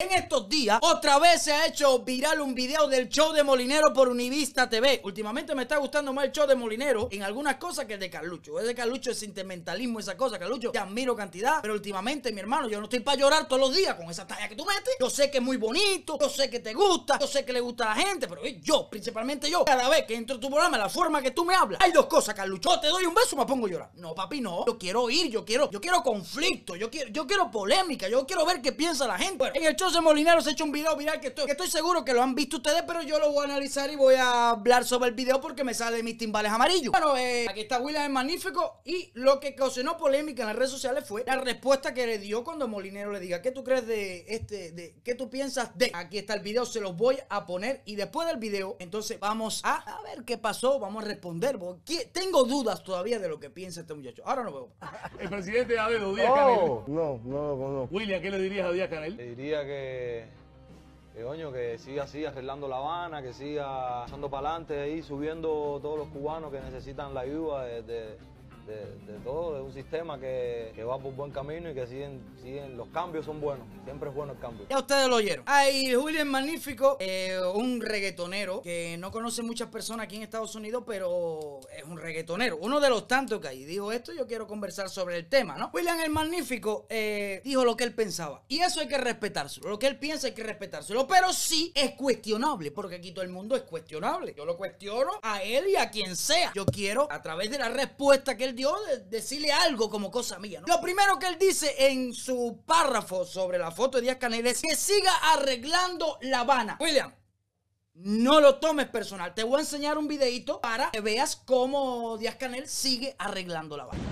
En estos días, otra vez se ha hecho viral un video del show de Molinero por Univista TV. Últimamente me está gustando más el show de Molinero en algunas cosas que el de Carlucho. El de Carlucho es sentimentalismo, esa cosa. Carlucho, te admiro cantidad, pero últimamente, mi hermano, yo no estoy para llorar todos los días con esa talla que tú metes. Yo sé que es muy bonito, yo sé que te gusta, yo sé que le gusta a la gente, pero yo, principalmente yo, cada vez que entro en tu programa, la forma que tú me hablas, hay dos cosas, Carlucho. O te doy un beso me pongo a llorar. No, papi, no. Yo quiero oír, yo quiero, yo quiero conflicto, yo quiero, yo quiero polémica, yo quiero ver qué piensa la gente. En el show de Molinero se ha hecho un video viral que estoy, que estoy seguro que lo han visto ustedes, pero yo lo voy a analizar y voy a hablar sobre el video porque me sale de mis timbales amarillos. Bueno, eh, aquí está William el Magnífico y lo que causó polémica en las redes sociales fue la respuesta que le dio cuando Molinero le diga, ¿qué tú crees de este, de qué tú piensas de? Aquí está el video, se los voy a poner y después del video, entonces vamos a, a ver qué pasó, vamos a responder, porque tengo dudas todavía de lo que piensa este muchacho. Ahora no veo. El presidente de Adedo, Díaz Oh, Canel. no, no lo conozco. William, ¿qué le dirías a Díaz Le Canel? diría que, que, coño, que siga así arreglando La Habana, que siga echando para adelante ahí, subiendo todos los cubanos que necesitan la ayuda de- de- todo, de un sistema que, que va por buen camino y que siguen, siguen, los cambios son buenos, siempre es bueno el cambio. Ya ustedes lo oyeron. Hay Julian Magnífico, eh, un reggaetonero que no conoce muchas personas aquí en Estados Unidos, pero es un reggaetonero. Uno de los tantos que hay. Dijo esto, yo quiero conversar sobre el tema, ¿no? William el Magnífico eh, dijo lo que él pensaba. Y eso hay que respetárselo. Lo que él piensa hay que respetárselo. Pero sí es cuestionable, porque aquí todo el mundo es cuestionable. Yo lo cuestiono a él y a quien sea. Yo quiero, a través de la respuesta que él decirle algo como cosa mía, ¿no? Lo primero que él dice en su párrafo sobre la foto de Díaz Canel es que siga arreglando La Habana. William, no lo tomes personal. Te voy a enseñar un videito para que veas cómo Díaz Canel sigue arreglando La Habana.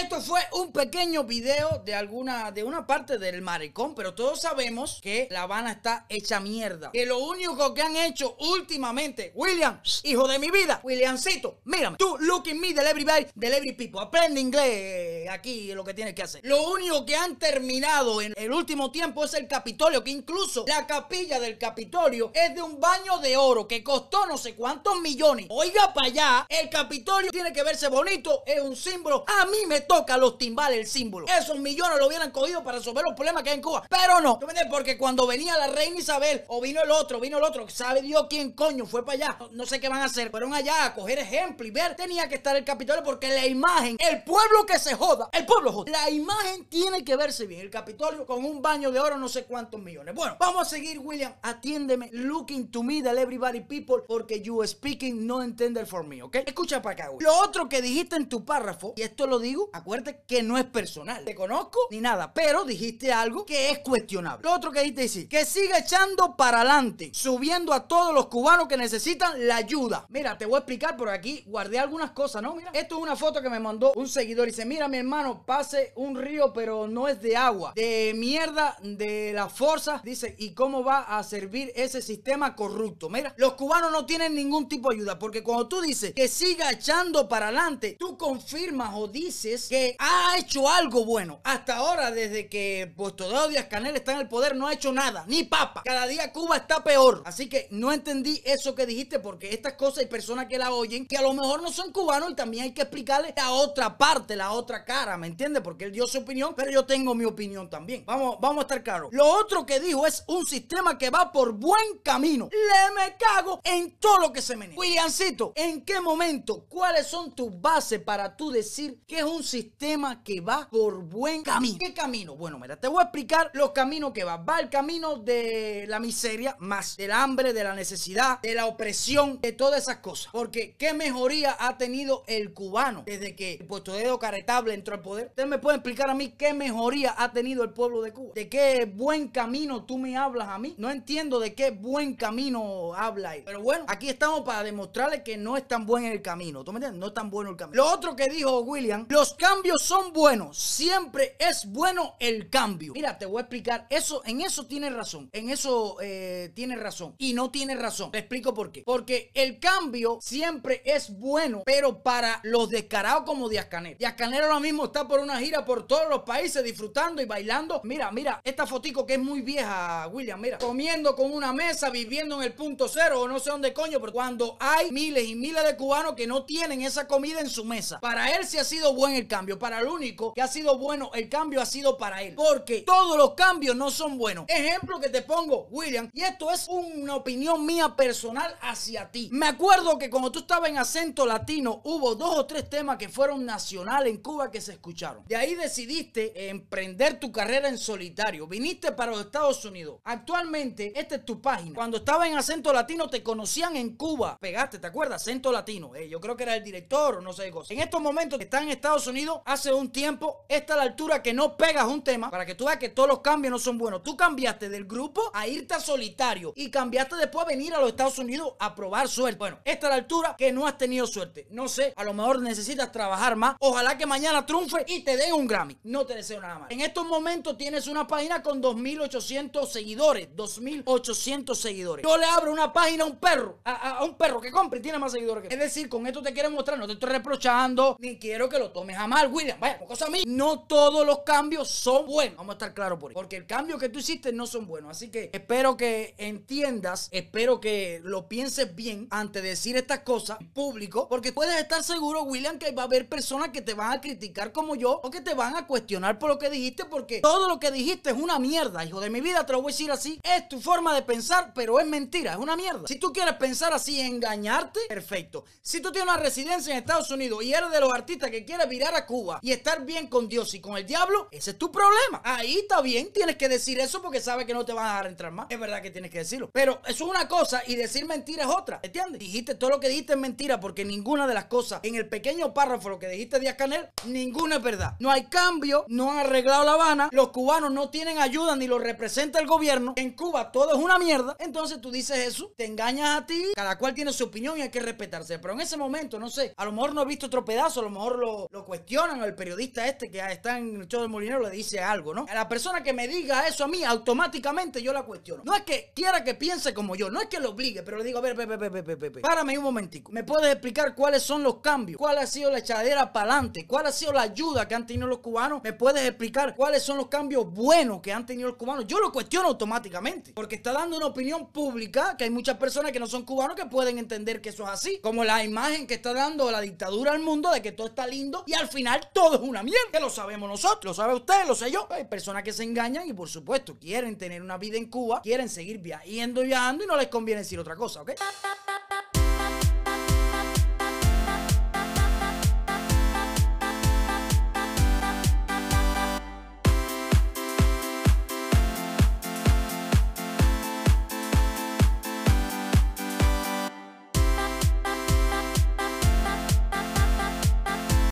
Esto fue un pequeño video de alguna de una parte del maricón, pero todos sabemos que La Habana está hecha mierda. Que lo único que han hecho últimamente, William, hijo de mi vida, Williamcito, mírame, tú looking me del everybody, del every people, aprende inglés aquí lo que tienes que hacer. Lo único que han terminado en el último tiempo es el Capitolio, que incluso la capilla del Capitolio es de un baño de oro que costó no sé cuántos millones. Oiga para allá, el Capitolio tiene que verse bonito, es un símbolo. A mí me toca los timbales el símbolo. Esos millones lo hubieran cogido para resolver los problemas que hay en Cuba. Pero no. Porque cuando venía la reina Isabel o vino el otro, vino el otro, sabe Dios quién coño fue para allá. No, no sé qué van a hacer. Fueron allá a coger ejemplo y ver. Tenía que estar el Capitolio porque la imagen, el pueblo que se joda, el pueblo joda. La imagen tiene que verse bien. El Capitolio con un baño de oro, no sé cuántos millones. Bueno, vamos a seguir, William. Atiéndeme. Looking to me, del everybody people, porque you speaking no entender for me, ¿ok? Escucha para acá, William. Lo otro que dijiste en tu párrafo, y esto lo digo, acuérdate que no es personal. Te conozco ni nada, pero dijiste algo que es cuestionable. Lo otro que dijiste decir, que siga echando para adelante, subiendo a todos los cubanos que necesitan la ayuda. Mira, te voy a explicar por aquí, guardé algunas cosas, ¿no? Mira, esto es una foto que me mandó un seguidor. Dice, mira, mi hermano, pase un río, pero no es de agua, de mierda, de la fuerza. Dice, ¿y cómo va a servir ese sistema corrupto? Mira, los cubanos no tienen ningún tipo de ayuda, porque cuando tú dices que siga echando para adelante, tú confirmas o dices que ha hecho algo bueno. Hasta ahora, desde que Postodeo Díaz Canel está en el poder, no ha hecho nada, ni papa. Cada día Cuba está peor. Así que no entendí eso que dijiste, porque estas cosas hay personas que la oyen que a lo mejor no son cubanos y también hay que explicarle la otra parte, la otra cara, ¿me entiendes? Porque él dio su opinión, pero yo tengo mi opinión también. Vamos, vamos a estar claros. Lo otro que dijo es un sistema que va por buen camino. Le me cago en todo lo que se menea. Williamcito, ¿en qué momento? ¿Cuáles son tus bases para tú decir que es un sistema que va por buen camino? ¿Qué camino? Bueno, mira, te voy a explicar los caminos que va. Va el camino de la miseria, más del hambre, de la necesidad, de la opresión, de todas esas cosas. Porque qué mejoría ha tenido el cubano desde que el puesto de dedo caretable entró al poder. Ustedes me pueden explicar a mí qué mejoría ha tenido el pueblo de Cuba. ¿De qué buen camino tú me hablas a mí? No entiendo de qué buen camino habla él. Pero bueno, aquí estamos para demostrarle que no es tan buen el camino. ¿Tú me entiendes? No es tan bueno el camino. Lo otro que dijo William, los cambios son buenos, siempre es bueno el cambio. Mira, te voy a explicar. Eso, en eso tienes razón. En eso eh, tienes razón. Y no tienes razón. Te explico por qué. Porque el cambio siempre es bueno, pero para los descarados como Díaz Canel. Díaz Canel ahora mismo está por una gira por todos los países disfrutando y bailando. Mira, mira, esta fotico que es muy vieja, William, mira. Comiendo con una mesa, viviendo en el punto cero o no sé dónde coño, pero cuando hay miles y miles de cubanos que no tienen esa comida en su mesa. Para él sí ha sido buen el cambio. Para el único que ha sido bueno el cambio ha sido para él. Porque todos los cambios no son buenos. Ejemplo que te pongo, William, y esto es una opinión mía personal hacia ti. Me acuerdo que cuando tú estabas en acento latino, hubo dos o tres temas que fueron nacionales en Cuba que se escucharon. De ahí decidiste emprender tu carrera en solitario. Viniste para los Estados Unidos. Actualmente, esta es tu página. Cuando estaba en acento latino, te conocían en Cuba. Pegaste, ¿te acuerdas? Acento latino. Eh, yo creo que era el director o no sé qué cosa. En estos momentos que están en Estados Unidos, hace un tiempo, esta es la altura que no pegas un tema para que tú veas que todos los cambios no son buenos. Tú cambiaste del grupo a irte a solitario y cambiaste después a venir a los Estados Unidos a probar suerte. Bueno, esta es la altura que no has tenido suerte. No sé, a lo mejor necesitas trabajar más. Ojalá que mañana triunfe y te den un Grammy. No te deseo nada más. En estos momentos tienes una página con 2.800 seguidores. 2.800 seguidores. Yo le abro una página a un perro, a, un perro que compre y tiene más seguidores que Es decir, con esto te quiero mostrar, no te estoy reprochando, ni quiero que lo tomes a mal, William. Vaya, cosa a mí. No todos los cambios son buenos. Vamos a estar claros por eso. Porque el cambio que tú hiciste no son buenos. Así que espero que entiendas, espero que lo pienses bien antes de decir estas cosas en público. Porque puedes estar seguro, William, que va a haber personas que te van a criticar como yo o que te van a cuestionar por lo que dijiste. Porque todo lo que dijiste es una mierda, hijo de mi vida. Te lo voy a decir así. Es tu forma de pensar, pero es mentira, es una mierda. Si tú quieres pensar así, engañarte, perfecto. Si tú tienes una residencia en Estados Unidos y eres de los artistas que quieres virar a Cuba y estar bien con Dios y con el diablo, ese es tu problema. Ahí está bien, tienes que decir eso porque sabes que no te van a dejar entrar más. Es verdad que tienes que decirlo. Pero eso es una cosa y decir mentira es otra. ¿Entiendes? Dijiste todo lo que dijiste es mentira porque ninguna de las cosas en el pequeño párrafo lo que dijiste Díaz Canel, ninguna es verdad. No hay cambio, no han arreglado La Habana, los cubanos no tienen ayuda ni lo representa el gobierno. En Cuba todo es una mierda. Entonces tú dices eso, te engañas a ti, cada cual tiene su opinión y hay que respetarse. Pero en ese momento, no sé, a lo mejor no he visto otro pedazo, a lo mejor lo, lo cuestionan, el periodista este que está en el show del molinero le dice algo, ¿no? A la persona que me diga eso a mí, automáticamente yo la cuestiono. No es que quiera que piense como yo, no es que lo obligue, pero le digo, a ver, pepe, pepe, pepe, pepe, párame un momentico. ¿Me puedes explicar cuáles son los cambios? ¿Cuál ha sido la echadera para adelante? ¿Cuál ha sido la ayuda que han tenido los cubanos? ¿Me puedes explicar cuáles son los cambios buenos que han tenido los cubanos? Yo lo cuestiono automáticamente, porque está dando una opinión pública que hay muchas personas que no son cubanos que pueden entender que eso es así. Como la imagen que está dando la dictadura al mundo de que todo está lindo y al final todo es una mierda. Que lo sabemos nosotros, lo sabe usted, lo sé yo. Hay personas que se engañan y por supuesto quieren tener una vida en Cuba, quieren seguir viajando y viajando y no les conviene decir otra cosa, ¿ok?